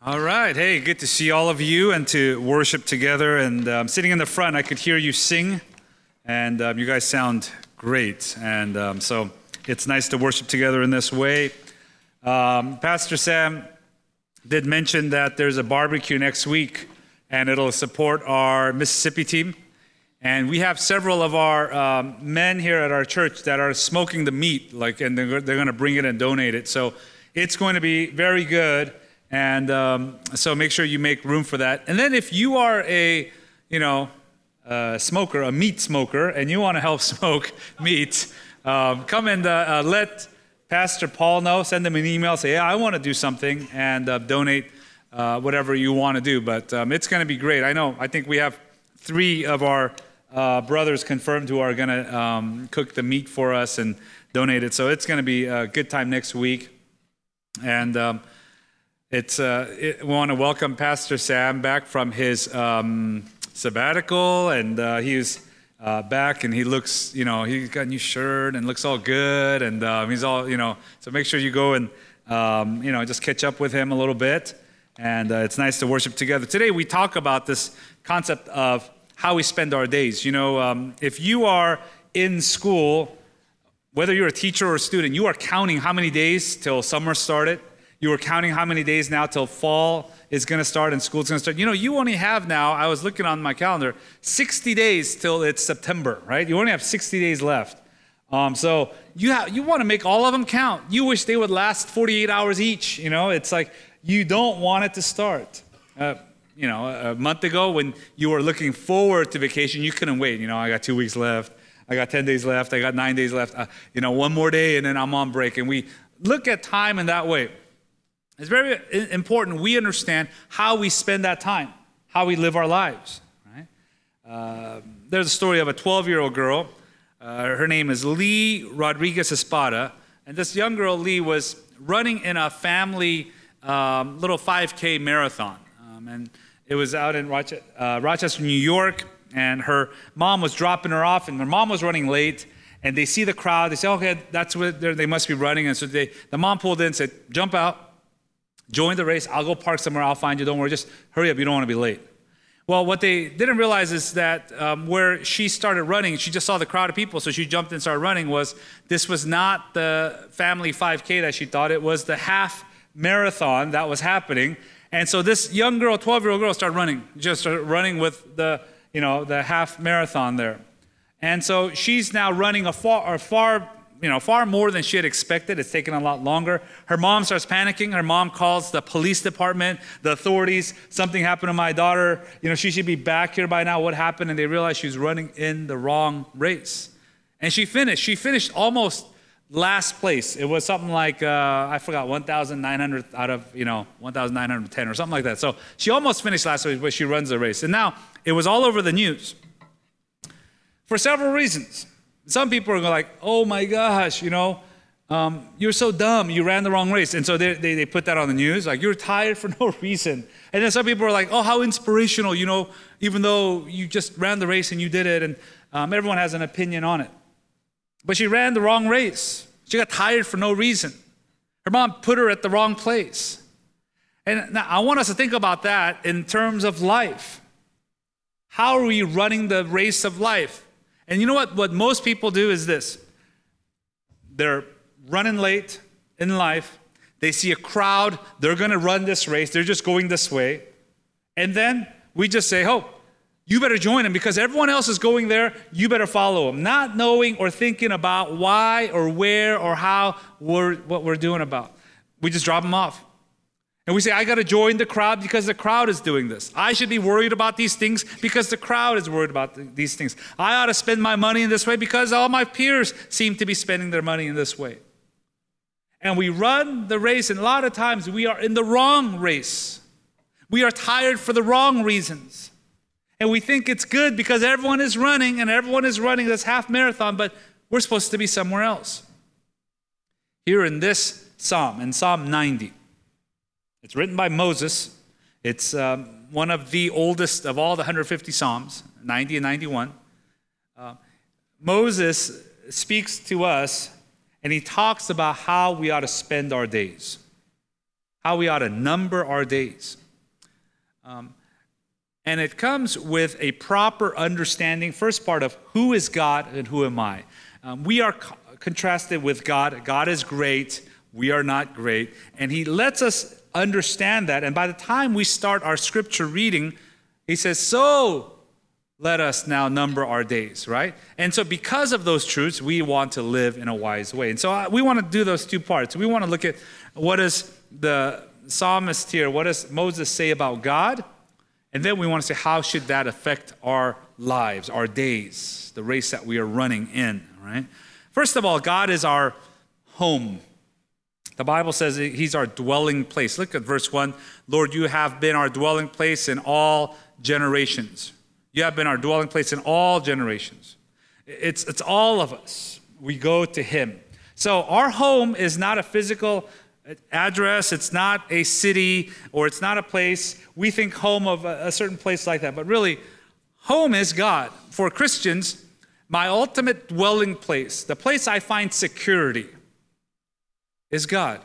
All right. Hey, good to see all of you and to worship together. And um, sitting in the front, I could hear you sing, and um, you guys sound great. And um, so it's nice to worship together in this way. Um, Pastor Sam did mention that there's a barbecue next week, and it'll support our Mississippi team. And we have several of our um, men here at our church that are smoking the meat, like, and they're, they're going to bring it and donate it. So it's going to be very good. And um, so make sure you make room for that. And then if you are a, you know, a smoker, a meat smoker, and you want to help smoke meat, um, come and uh, uh, let Pastor Paul know. Send him an email. Say, yeah, I want to do something, and uh, donate uh, whatever you want to do. But um, it's going to be great. I know. I think we have three of our uh, brothers confirmed who are going to um, cook the meat for us and donate it. So it's going to be a good time next week. And um, it's, uh, it, we want to welcome Pastor Sam back from his um, sabbatical, and uh, he's uh, back, and he looks, you know, he's got a new shirt and looks all good, and um, he's all, you know, so make sure you go and, um, you know, just catch up with him a little bit, and uh, it's nice to worship together. Today we talk about this concept of how we spend our days. You know, um, if you are in school, whether you're a teacher or a student, you are counting how many days till summer started you were counting how many days now till fall is going to start and school's going to start. You know, you only have now, I was looking on my calendar, 60 days till it's September, right? You only have 60 days left. Um, so you, you want to make all of them count. You wish they would last 48 hours each. You know, it's like you don't want it to start. Uh, you know, a month ago when you were looking forward to vacation, you couldn't wait. You know, I got two weeks left. I got 10 days left. I got nine days left. Uh, you know, one more day and then I'm on break. And we look at time in that way. It's very important we understand how we spend that time, how we live our lives. Right? Uh, there's a story of a 12 year old girl. Uh, her name is Lee Rodriguez Espada. And this young girl, Lee, was running in a family um, little 5K marathon. Um, and it was out in Rochester, uh, Rochester, New York. And her mom was dropping her off, and her mom was running late. And they see the crowd. They say, okay, that's where they must be running. And so they, the mom pulled in and said, jump out Join the race. I'll go park somewhere. I'll find you. Don't worry. Just hurry up. You don't want to be late. Well, what they didn't realize is that um, where she started running, she just saw the crowd of people, so she jumped and started running. Was this was not the family 5K that she thought it was the half marathon that was happening, and so this young girl, 12 year old girl, started running, just started running with the you know the half marathon there, and so she's now running a far, a far you know, far more than she had expected. It's taken a lot longer. Her mom starts panicking. Her mom calls the police department, the authorities. Something happened to my daughter. You know, she should be back here by now. What happened? And they realize she was running in the wrong race. And she finished. She finished almost last place. It was something like, uh, I forgot, 1,900 out of, you know, 1,910 or something like that. So she almost finished last place, but she runs the race. And now it was all over the news for several reasons. Some people are like, oh my gosh, you know, um, you're so dumb, you ran the wrong race. And so they, they, they, put that on the news, like, you're tired for no reason. And then some people are like, oh, how inspirational, you know, even though you just ran the race and you did it, and um, everyone has an opinion on it. But she ran the wrong race. She got tired for no reason. Her mom put her at the wrong place. And now I want us to think about that in terms of life. How are we running the race of life? And you know what? What most people do is this they're running late in life, they see a crowd, they're going to run this race, they're just going this way. And then we just say, oh, you better join them because everyone else is going there. You better follow them. Not knowing or thinking about why or where or how we're, what we're doing about. We just drop them off. And we say, I got to join the crowd because the crowd is doing this. I should be worried about these things because the crowd is worried about these things. I ought to spend my money in this way because all my peers seem to be spending their money in this way. And we run the race, and a lot of times we are in the wrong race. We are tired for the wrong reasons. And we think it's good because everyone is running and everyone is running this half marathon, but we're supposed to be somewhere else. Here in this psalm, in Psalm 90, it's written by Moses. It's um, one of the oldest of all the 150 Psalms, 90 and 91. Uh, Moses speaks to us and he talks about how we ought to spend our days. how we ought to number our days. Um, and it comes with a proper understanding, first part of who is God and who am I. Um, we are co- contrasted with God. God is great, we are not great. And He lets us understand that. And by the time we start our scripture reading, He says, So let us now number our days, right? And so, because of those truths, we want to live in a wise way. And so, uh, we want to do those two parts. We want to look at what does the psalmist here, what does Moses say about God? And then we want to say, how should that affect our lives, our days, the race that we are running in, right? First of all, God is our home. The Bible says He's our dwelling place. Look at verse 1 Lord, you have been our dwelling place in all generations. You have been our dwelling place in all generations. It's, it's all of us. We go to Him. So our home is not a physical address, it's not a city, or it's not a place. We think home of a, a certain place like that, but really, home is God. For Christians, my ultimate dwelling place, the place I find security, is God.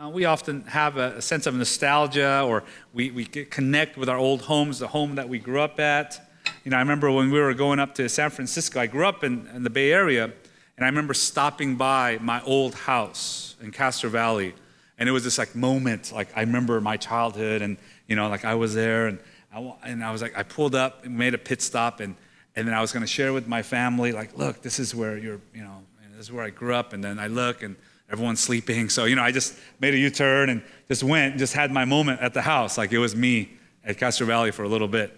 Uh, we often have a, a, sense of nostalgia or we, we connect with our old homes, the home that we grew up at. You know, I remember when we were going up to San Francisco, I grew up in, in the Bay Area, and I remember stopping by my old house in Castro Valley. And it was this like moment, like I remember my childhood, and you know, like I was there, and I, and I was like, I pulled up and made a pit stop, and, and then I was going to share with my family, like, look, this is where you're, you know, this is where I grew up, and then I look, and everyone's sleeping. So, you know, I just made a U turn and just went and just had my moment at the house. Like it was me at Castro Valley for a little bit.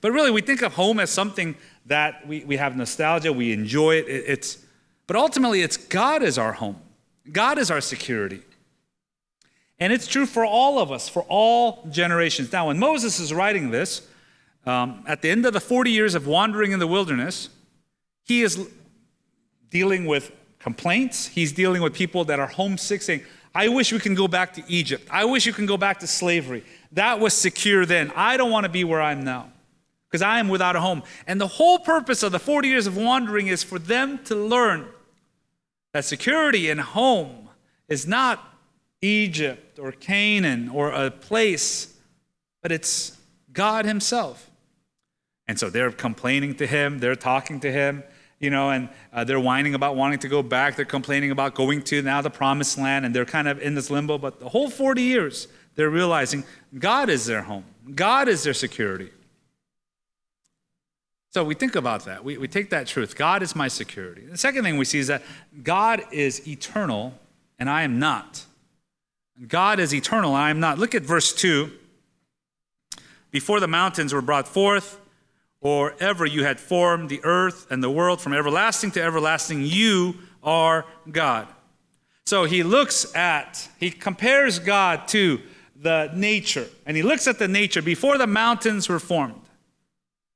But really, we think of home as something that we, we have nostalgia, we enjoy it. it. It's, but ultimately, it's God is our home, God is our security. And it's true for all of us, for all generations. Now, when Moses is writing this, um, at the end of the 40 years of wandering in the wilderness, he is dealing with complaints. He's dealing with people that are homesick, saying, I wish we can go back to Egypt. I wish you can go back to slavery. That was secure then. I don't want to be where I'm now because I am without a home. And the whole purpose of the 40 years of wandering is for them to learn that security and home is not Egypt or Canaan or a place, but it's God Himself. And so they're complaining to Him, they're talking to Him you know, and uh, they're whining about wanting to go back. They're complaining about going to now the promised land, and they're kind of in this limbo. But the whole 40 years, they're realizing God is their home, God is their security. So we think about that. We, we take that truth. God is my security. The second thing we see is that God is eternal, and I am not. God is eternal, and I am not. Look at verse 2. Before the mountains were brought forth, or ever you had formed the earth and the world from everlasting to everlasting, you are God. So he looks at, he compares God to the nature, and he looks at the nature before the mountains were formed.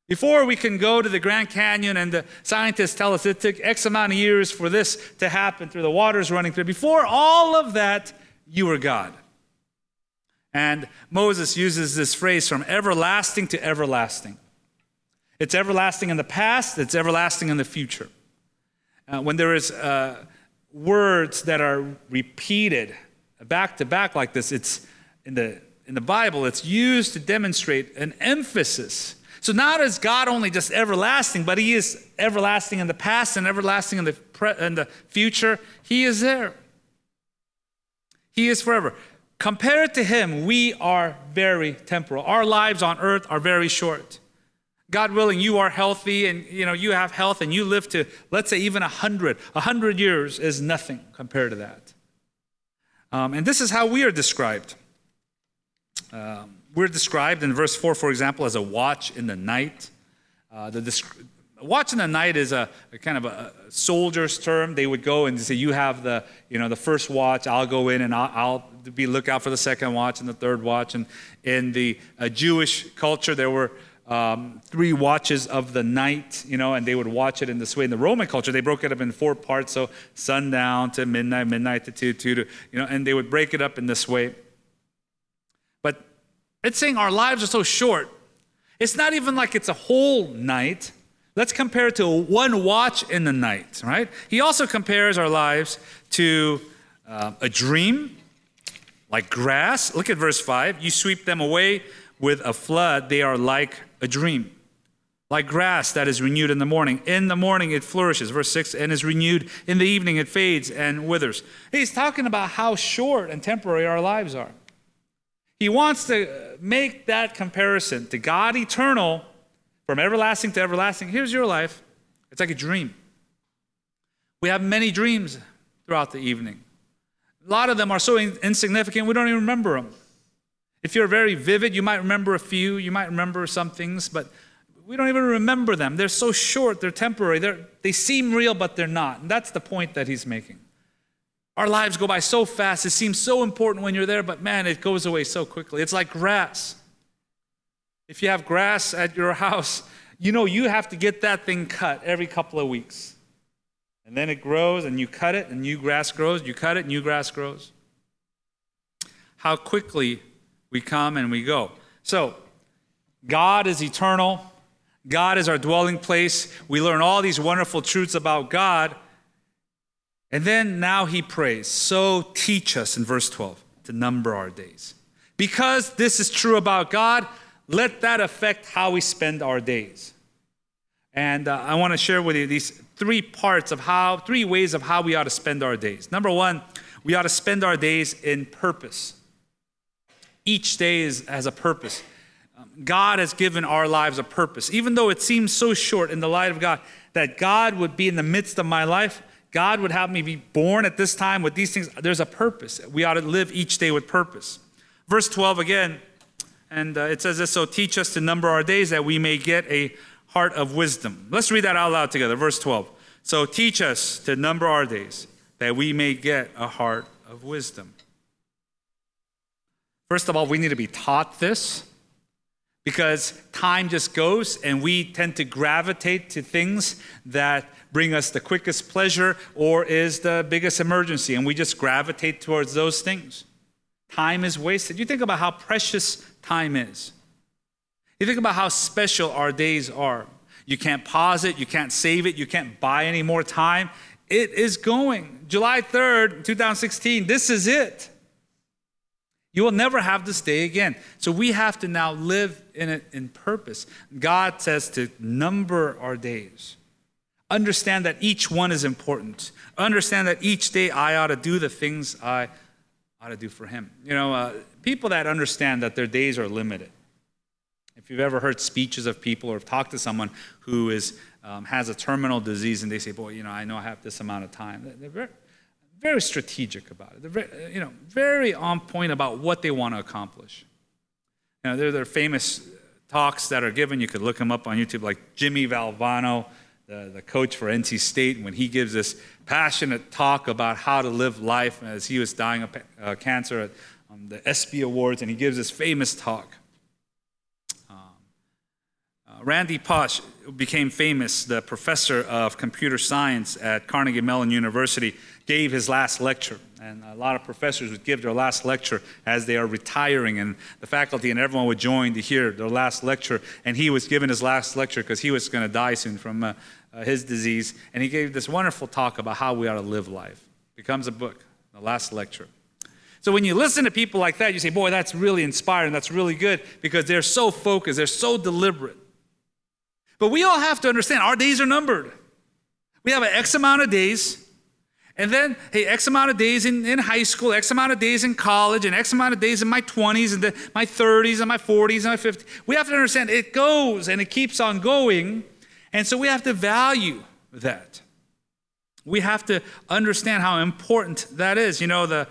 Before we can go to the Grand Canyon and the scientists tell us it took X amount of years for this to happen through the waters running through, before all of that, you were God. And Moses uses this phrase from everlasting to everlasting. It's everlasting in the past, it's everlasting in the future. Uh, when there is uh, words that are repeated back to back like this, it's in the, in the Bible, it's used to demonstrate an emphasis. So not is God only just everlasting, but He is everlasting in the past and everlasting in the, pre- in the future. He is there. He is forever. Compared to Him, we are very temporal. Our lives on earth are very short. God willing, you are healthy and you know you have health and you live to let's say even a hundred. A hundred years is nothing compared to that. Um, and this is how we are described. Um, we're described in verse four, for example, as a watch in the night. Uh, the watch in the night is a, a kind of a, soldier's term. They would go and say, "You have the you know the first watch. I'll go in and I'll, I'll be look out for the second watch and the third watch." And in the uh, Jewish culture, there were um, three watches of the night, you know, and they would watch it in this way. In the Roman culture, they broke it up in four parts, so sundown to midnight, midnight to two, two to, you know, and they would break it up in this way. But it's saying our lives are so short. It's not even like it's a whole night. Let's compare it to one watch in the night, right? He also compares our lives to uh, a dream like grass. Look at verse 5. You sweep them away with a flood, they are like a dream. Like grass that is renewed in the morning. In the morning it flourishes, verse 6, and is renewed. In the evening it fades and withers. He's talking about how short and temporary our lives are. He wants to make that comparison to God eternal, from everlasting to everlasting. Here's your life it's like a dream. We have many dreams throughout the evening. A lot of them are so insignificant, we don't even remember them. If you're very vivid, you might remember a few, you might remember some things, but we don't even remember them. They're so short, they're temporary. They're, they seem real, but they're not. And that's the point that he's making. Our lives go by so fast. It seems so important when you're there, but man, it goes away so quickly. It's like grass. If you have grass at your house, you know you have to get that thing cut every couple of weeks. And then it grows, and you cut it, and new grass grows. You cut it, new grass grows. How quickly we come and we go. So, God is eternal. God is our dwelling place. We learn all these wonderful truths about God. And then now he prays, So teach us in verse 12 to number our days. Because this is true about God, let that affect how we spend our days. And uh, I want to share with you these three parts of how, three ways of how we ought to spend our days. Number one, we ought to spend our days in purpose. Each day is, has a purpose. God has given our lives a purpose. Even though it seems so short in the light of God, that God would be in the midst of my life, God would have me be born at this time with these things. There's a purpose. We ought to live each day with purpose. Verse 12 again, and uh, it says this So teach us to number our days that we may get a heart of wisdom. Let's read that out loud together. Verse 12. So teach us to number our days that we may get a heart of wisdom. First of all, we need to be taught this because time just goes and we tend to gravitate to things that bring us the quickest pleasure or is the biggest emergency and we just gravitate towards those things. Time is wasted. You think about how precious time is. You think about how special our days are. You can't pause it, you can't save it, you can't buy any more time. It is going. July 3rd, 2016, this is it. You will never have this day again. So we have to now live in it in purpose. God says to number our days. Understand that each one is important. Understand that each day I ought to do the things I ought to do for Him. You know, uh, people that understand that their days are limited. If you've ever heard speeches of people or talked to someone who is, um, has a terminal disease and they say, Boy, you know, I know I have this amount of time, they're very, strategic about it. They're very, you know, very on point about what they want to accomplish. You know, there, are famous talks that are given. You could look them up on YouTube, like Jimmy Valvano, the, the coach for NC State, when he gives this passionate talk about how to live life as he was dying of uh, cancer at um, the ESPY Awards, and he gives this famous talk. Randy Pausch became famous, the professor of computer science at Carnegie Mellon University, gave his last lecture. And a lot of professors would give their last lecture as they are retiring, and the faculty and everyone would join to hear their last lecture. And he was given his last lecture because he was going to die soon from uh, uh, his disease. And he gave this wonderful talk about how we ought to live life. Becomes a book, the last lecture. So when you listen to people like that, you say, Boy, that's really inspiring, that's really good, because they're so focused, they're so deliberate. But we all have to understand our days are numbered. We have an X amount of days, and then, hey, X amount of days in, in high school, X amount of days in college, and X amount of days in my 20s, and the, my 30s, and my 40s, and my 50s. We have to understand it goes and it keeps on going. And so we have to value that. We have to understand how important that is. You know, the,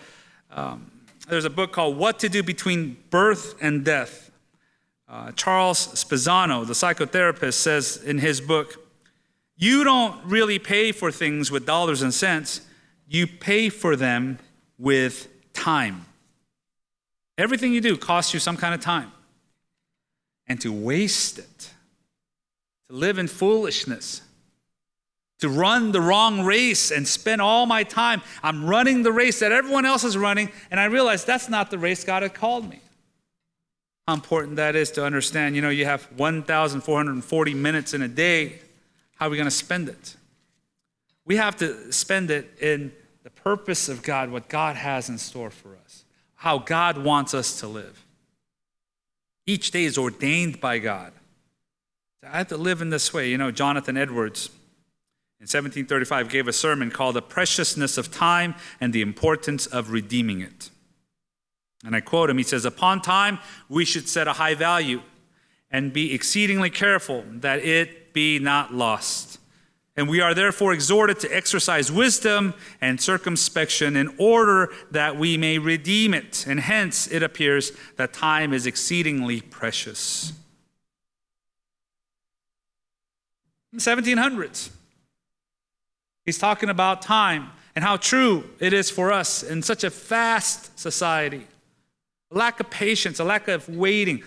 um, there's a book called What to Do Between Birth and Death uh, Charles Spezzano, the psychotherapist, says in his book, You don't really pay for things with dollars and cents, you pay for them with time. Everything you do costs you some kind of time. And to waste it, to live in foolishness, to run the wrong race and spend all my time, I'm running the race that everyone else is running, and I realize that's not the race God had called me how important that is to understand. You know, you have 1,440 minutes in a day. How are we going to spend it? We have to spend it in the purpose of God, what God has in store for us. how God wants us to live. Each day is ordained by God. I have to live in this way. You know, Jonathan Edwards in 1735 gave a sermon called The Preciousness of Time and the Importance of Redeeming It. And I quote him He says, Upon time, we should set a high value and be exceedingly careful that it be not lost. And we are therefore exhorted to exercise wisdom and circumspection in order that we may redeem it. And hence it appears that time is exceedingly precious. 1700s. He's talking about time and how true it is for us in such a fast society. A lack of patience, a lack of waiting.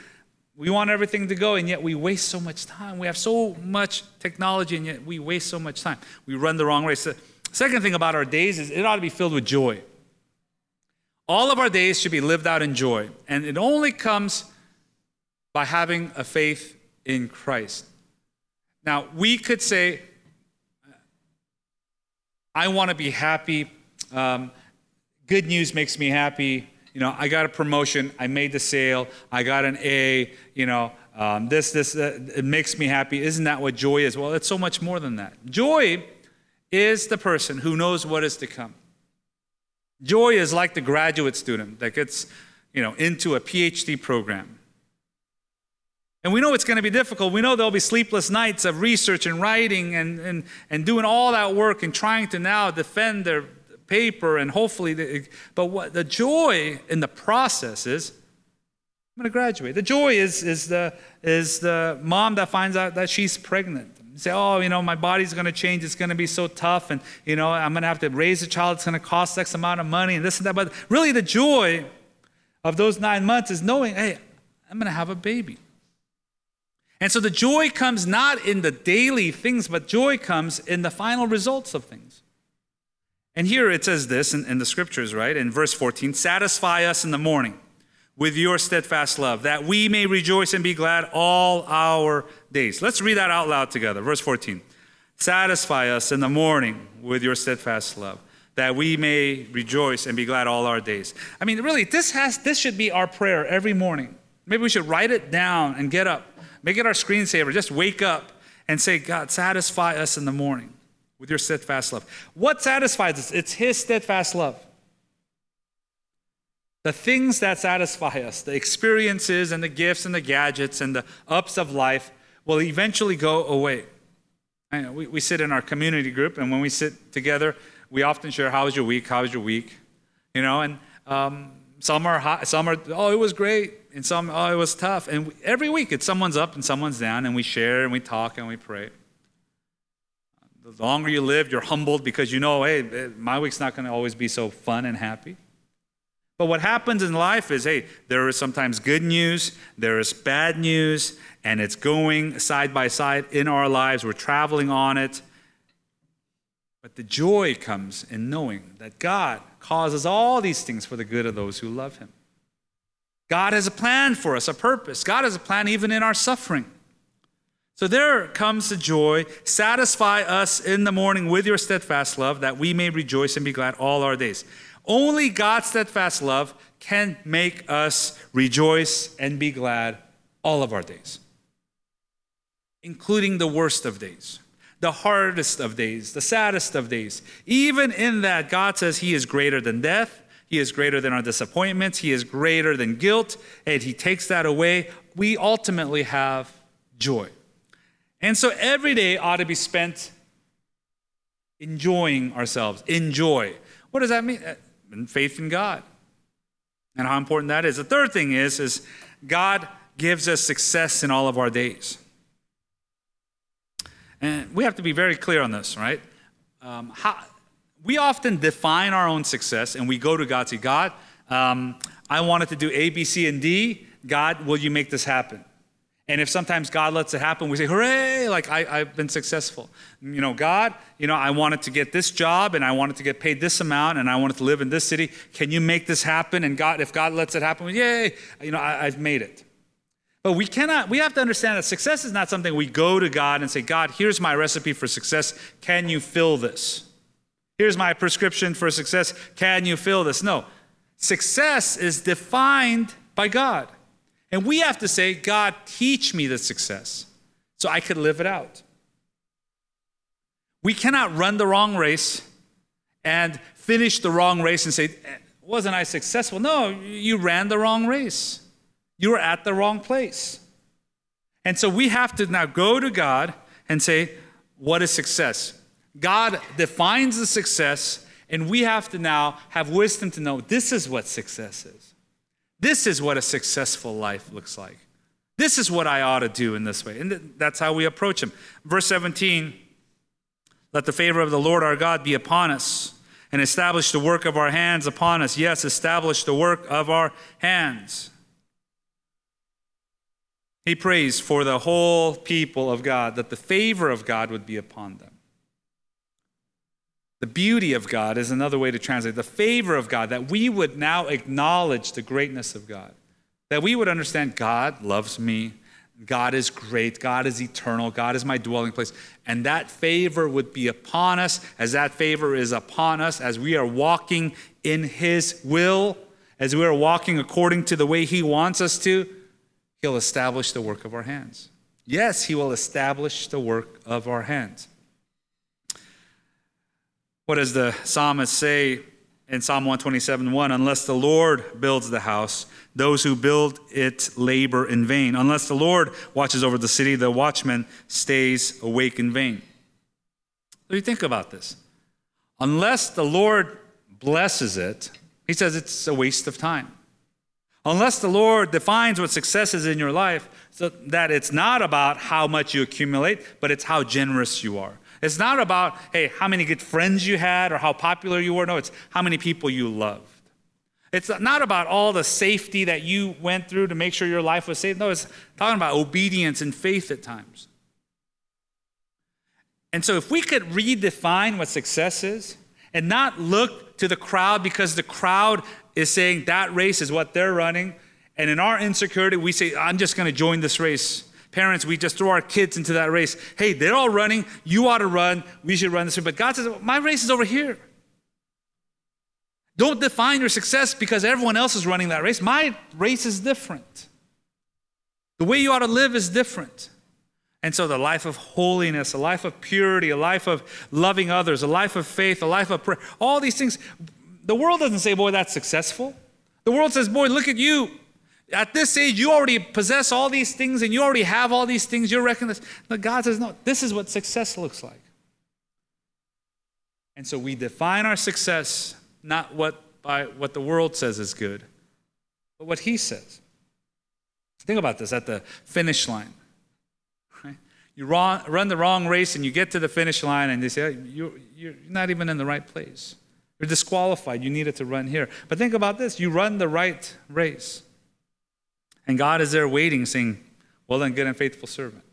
We want everything to go, and yet we waste so much time. We have so much technology, and yet we waste so much time. We run the wrong race. So, second thing about our days is it ought to be filled with joy. All of our days should be lived out in joy, and it only comes by having a faith in Christ. Now, we could say, I want to be happy. Um, good news makes me happy. You know, I got a promotion. I made the sale. I got an A. You know, um, this, this, uh, it makes me happy. Isn't that what joy is? Well, it's so much more than that. Joy is the person who knows what is to come. Joy is like the graduate student that gets, you know, into a PhD program. And we know it's going to be difficult. We know there'll be sleepless nights of research and writing and, and, and doing all that work and trying to now defend their paper and hopefully, the, but what the joy in the process is, I'm going to graduate. The joy is, is, the, is the mom that finds out that she's pregnant. Say, oh, you know, my body's going to change. It's going to be so tough. And, you know, I'm going to have to raise a child. It's going to cost X amount of money and this and that. But really, the joy of those nine months is knowing, hey, I'm going to have a baby. And so the joy comes not in the daily things, but joy comes in the final results of things. And here it says this in, in, the scriptures, right? In verse 14 Satisfy us in the morning with your steadfast love, that we may rejoice and be glad all our days. Let's read that out loud together. Verse 14 Satisfy us in the morning with your steadfast love, that we may rejoice and be glad all our days. I mean, really, this, has, this should be our prayer every morning. Maybe we should write it down and get up Make it our screensaver. Just wake up and say, God, satisfy us in the morning with your steadfast love. What satisfies us? It's His steadfast love. The things that satisfy us, the experiences and the gifts and the gadgets and the ups of life, will eventually go away. We, we sit in our community group, and when we sit together, we often share, How was your week? How was your week? You know, and um, some are hot, some are, Oh, it was great and some, oh, it was tough. And every week, it's someone's up and someone's down, and we share and we talk and we pray. The longer you live, you're humbled because you know, hey, eh, my week's not going to always be so fun and happy. But what happens in life is, hey, there is sometimes good news, there is bad news, and it's going side by side in our lives. We're traveling on it. But the joy comes in knowing that God causes all these things for the good of those who love Him. God has a plan for us, a purpose. God has a plan even in our suffering. So there comes the joy. Satisfy us in the morning with your steadfast love, that we may rejoice and be glad all our days. Only God's steadfast love can make us rejoice and be glad all of our days, including the worst of days, the hardest of days, the saddest of days. Even in that, God says He is greater than death, he is greater than our disappointments. He is greater than guilt. And He takes that away. We ultimately have joy. And so every day ought to be spent enjoying ourselves. Enjoy. What does that mean? Uh, faith in God. And how important that is. The third thing is, is God gives us success in all of our days. And we have to be very clear on this, right? Um, how, we often define our own success and we go to God, say, God, um, I wanted to do A, B, C, and D. God, will you make this happen? And if sometimes God lets it happen, we say, hooray, like I, have been successful. You know, God, you know, I wanted to get this job and I wanted to get paid this amount and I wanted to live in this city. Can you make this happen? And God, if God lets it happen, yay, you know, I, I've made it. But we cannot, we have to understand that success is not something we go to God and say, God, here's my recipe for success. Can you fill this? Here's my prescription for success. Can you fill this? No. Success is defined by God. And we have to say, God, teach me the success so I could live it out. We cannot run the wrong race and finish the wrong race and say, eh, Wasn't I successful? No, you ran the wrong race. You were at the wrong place. And so we have to now go to God and say, What is success? God defines the success, and we have to now have wisdom to know this is what success is. This is what a successful life looks like. This is what I ought to do in this way. And that's how we approach Him. Verse 17 Let the favor of the Lord our God be upon us and establish the work of our hands upon us. Yes, establish the work of our hands. He prays for the whole people of God that the favor of God would be upon them. The beauty of God is another way to translate the favor of God, that we would now acknowledge the greatness of God, that we would understand God loves me, God is great, God is eternal, God is my dwelling place, and that favor would be upon us as that favor is upon us as we are walking in His will, as we are walking according to the way He wants us to. He'll establish the work of our hands. Yes, He will establish the work of our hands. What does the psalmist say in Psalm 127 1? Unless the Lord builds the house, those who build it labor in vain. Unless the Lord watches over the city, the watchman stays awake in vain. So you think about this. Unless the Lord blesses it, he says it's a waste of time. Unless the Lord defines what success is in your life, so that it's not about how much you accumulate, but it's how generous you are. It's not about, hey, how many good friends you had or how popular you were. No, it's how many people you loved. It's not about all the safety that you went through to make sure your life was safe. No, it's talking about obedience and faith at times. And so, if we could redefine what success is and not look to the crowd because the crowd is saying that race is what they're running, and in our insecurity, we say, I'm just going to join this race. Parents, we just throw our kids into that race. Hey, they're all running. You ought to run. We should run this way. But God says, My race is over here. Don't define your success because everyone else is running that race. My race is different. The way you ought to live is different. And so, the life of holiness, a life of purity, a life of loving others, a life of faith, a life of prayer, all these things, the world doesn't say, Boy, that's successful. The world says, Boy, look at you. At this age, you already possess all these things and you already have all these things. You're recognized. But God says, no, this is what success looks like. And so we define our success not what, by what the world says is good, but what He says. Think about this at the finish line. Right? You run, the wrong race and you get to the finish line and they say, you're, you're not even in the right place. You're disqualified. You needed to run here. But think about this you run the right race. And God is there waiting, saying, Well done, good and faithful servant.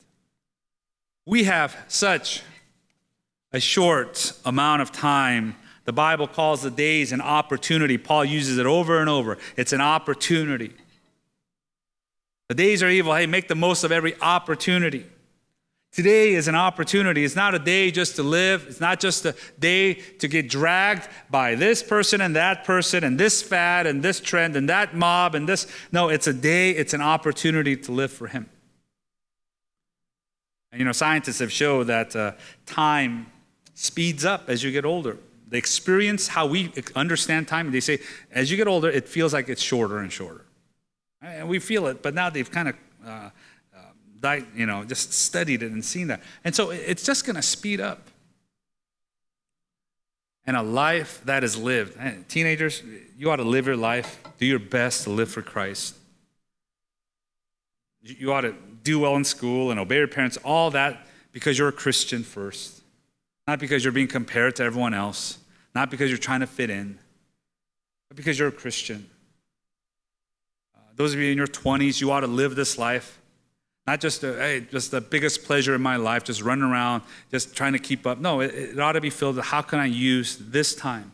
We have such a short amount of time. The Bible calls the days an opportunity. Paul uses it over and over. It's an opportunity. The days are evil. Hey, make the most of every opportunity. Today is an opportunity. It's not a day just to live. It's not just a day to get dragged by this person and that person and this fad and this trend and that mob and this. No, it's a day, it's an opportunity to live for Him. And you know, scientists have shown that uh, time speeds up as you get older. The experience, how we understand time, they say as you get older, it feels like it's shorter and shorter. And we feel it, but now they've kind of. Uh, you know, just studied it and seen that. And so it's just going to speed up. And a life that is lived. Teenagers, you ought to live your life, do your best to live for Christ. You ought to do well in school and obey your parents, all that because you're a Christian first. Not because you're being compared to everyone else, not because you're trying to fit in, but because you're a Christian. Uh, those of you in your 20s, you ought to live this life not just, a, hey, just the biggest pleasure in my life, just running around, just trying to keep up. No, it, it ought to be filled with how can I use this time,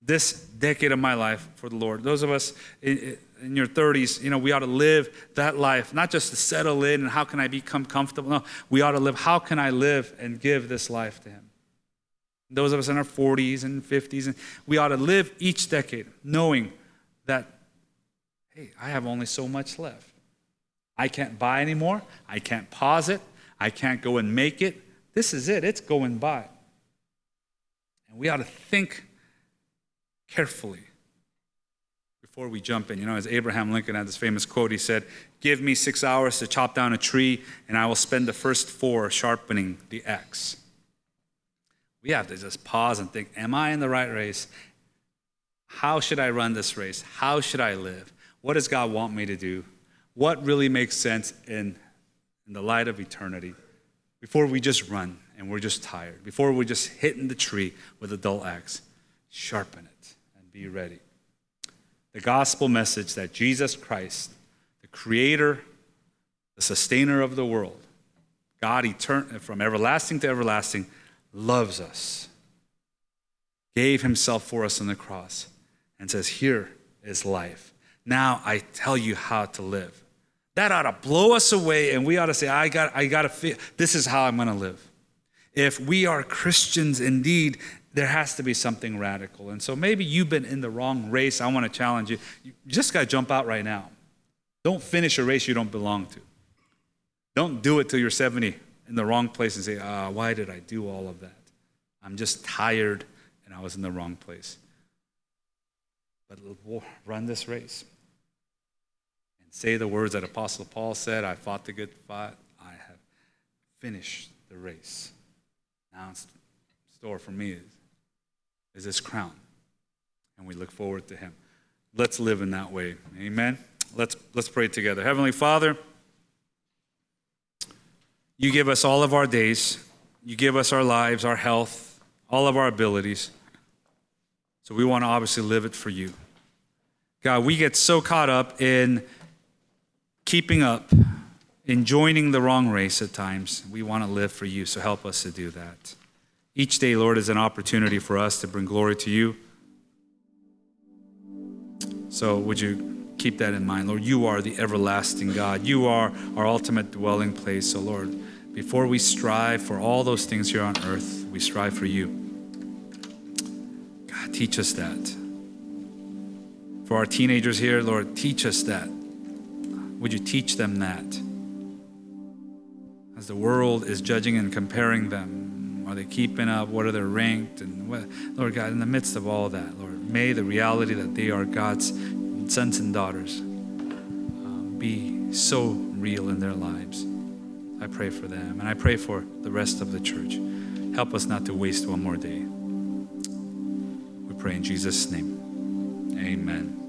this decade of my life for the Lord. Those of us in, in your 30s, you know, we ought to live that life, not just to settle in and how can I become comfortable. No, we ought to live, how can I live and give this life to Him? Those of us in our 40s and 50s, and we ought to live each decade knowing that, hey, I have only so much left. I can't buy anymore. I can't pause it. I can't go and make it. This is it, it's going by. And we ought to think carefully before we jump in. You know, as Abraham Lincoln had this famous quote, he said, Give me six hours to chop down a tree, and I will spend the first four sharpening the axe. We have to just pause and think, Am I in the right race? How should I run this race? How should I live? What does God want me to do? What really makes sense in, in the light of eternity? Before we just run and we're just tired, before we're just hitting the tree with a dull axe, sharpen it and be ready. The gospel message that Jesus Christ, the creator, the sustainer of the world, God etern- from everlasting to everlasting, loves us, gave himself for us on the cross, and says, Here is life. Now I tell you how to live. That ought to blow us away, and we ought to say, I got, I got to feel, this is how I'm going to live. If we are Christians indeed, there has to be something radical. And so maybe you've been in the wrong race. I want to challenge you. You just got to jump out right now. Don't finish a race you don't belong to. Don't do it till you're 70 in the wrong place and say, ah, why did I do all of that? I'm just tired and I was in the wrong place. But run this race say the words that Apostle Paul said I fought the good fight, I have finished the race. Now, store for me is, is this crown. And we look forward to him. Let's live in that way. Amen. Let's, let's pray together. Heavenly Father, you give us all of our days, you give us our lives, our health, all of our abilities. So we want to obviously live it for you. God, we get so caught up in keeping up, in joining the wrong race at times. We want to live for you, so help us to do that. Each day, Lord, is an opportunity for us to bring glory to you. So, would you keep that in mind? Lord, you are the everlasting God. You are our ultimate dwelling place. So, Lord, before we strive for all those things here on earth, we strive for you. God, teach us that. For our teenagers here, Lord, teach us that. Would you teach them that? As the world is judging and comparing them, are they keeping up? What are they ranked? And what, Lord God, in the midst of all that, Lord, may the reality that they are God's sons and daughters um, be so real in their lives. I pray for them, and I pray for the rest of the church. Help us not to waste one more day. We pray in Jesus' name. Amen.